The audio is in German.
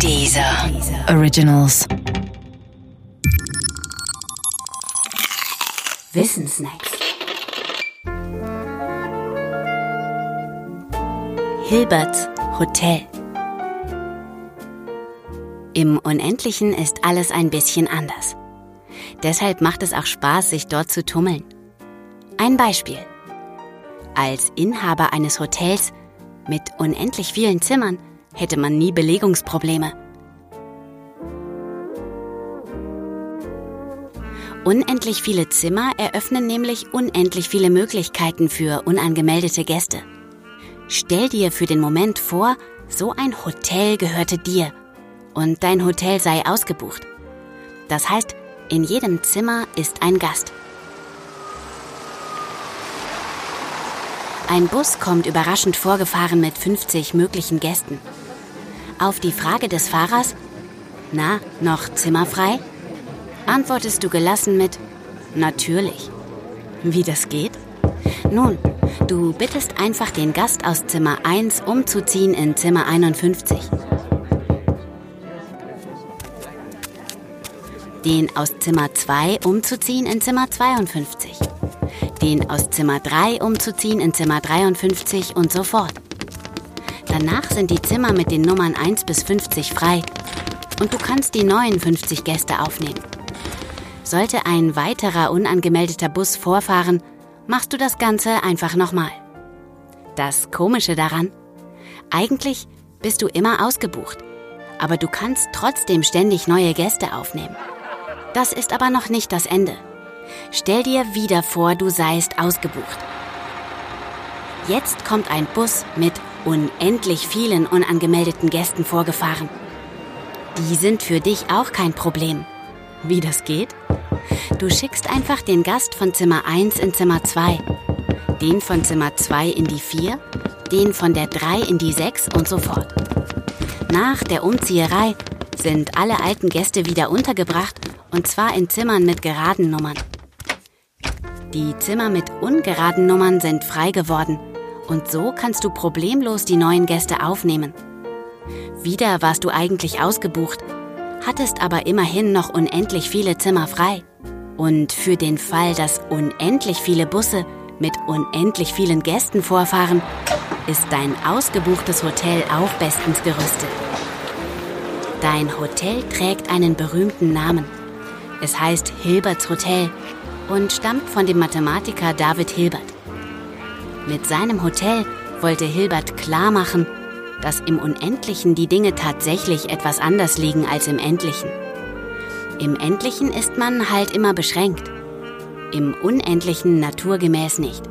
Dieser Originals. Wissensnacks. Hilberts Hotel. Im Unendlichen ist alles ein bisschen anders. Deshalb macht es auch Spaß, sich dort zu tummeln. Ein Beispiel. Als Inhaber eines Hotels mit unendlich vielen Zimmern hätte man nie Belegungsprobleme. Unendlich viele Zimmer eröffnen nämlich unendlich viele Möglichkeiten für unangemeldete Gäste. Stell dir für den Moment vor, so ein Hotel gehörte dir und dein Hotel sei ausgebucht. Das heißt, in jedem Zimmer ist ein Gast. Ein Bus kommt überraschend vorgefahren mit 50 möglichen Gästen. Auf die Frage des Fahrers, na, noch Zimmer frei? antwortest du gelassen mit Natürlich. Wie das geht? Nun, du bittest einfach den Gast aus Zimmer 1 umzuziehen in Zimmer 51. Den aus Zimmer 2 umzuziehen in Zimmer 52. Den aus Zimmer 3 umzuziehen in Zimmer 53 und so fort. Danach sind die Zimmer mit den Nummern 1 bis 50 frei und du kannst die 59 Gäste aufnehmen. Sollte ein weiterer unangemeldeter Bus vorfahren, machst du das Ganze einfach nochmal. Das Komische daran? Eigentlich bist du immer ausgebucht, aber du kannst trotzdem ständig neue Gäste aufnehmen. Das ist aber noch nicht das Ende. Stell dir wieder vor, du seist ausgebucht. Jetzt kommt ein Bus mit unendlich vielen unangemeldeten Gästen vorgefahren. Die sind für dich auch kein Problem. Wie das geht? Du schickst einfach den Gast von Zimmer 1 in Zimmer 2, den von Zimmer 2 in die 4, den von der 3 in die 6 und so fort. Nach der Umzieherei sind alle alten Gäste wieder untergebracht und zwar in Zimmern mit geraden Nummern. Die Zimmer mit ungeraden Nummern sind frei geworden und so kannst du problemlos die neuen Gäste aufnehmen. Wieder warst du eigentlich ausgebucht, hattest aber immerhin noch unendlich viele Zimmer frei. Und für den Fall, dass unendlich viele Busse mit unendlich vielen Gästen vorfahren, ist dein ausgebuchtes Hotel auch bestens gerüstet. Dein Hotel trägt einen berühmten Namen. Es heißt Hilberts Hotel und stammt von dem Mathematiker David Hilbert. Mit seinem Hotel wollte Hilbert klar machen, dass im Unendlichen die Dinge tatsächlich etwas anders liegen als im Endlichen. Im Endlichen ist man halt immer beschränkt, im Unendlichen naturgemäß nicht.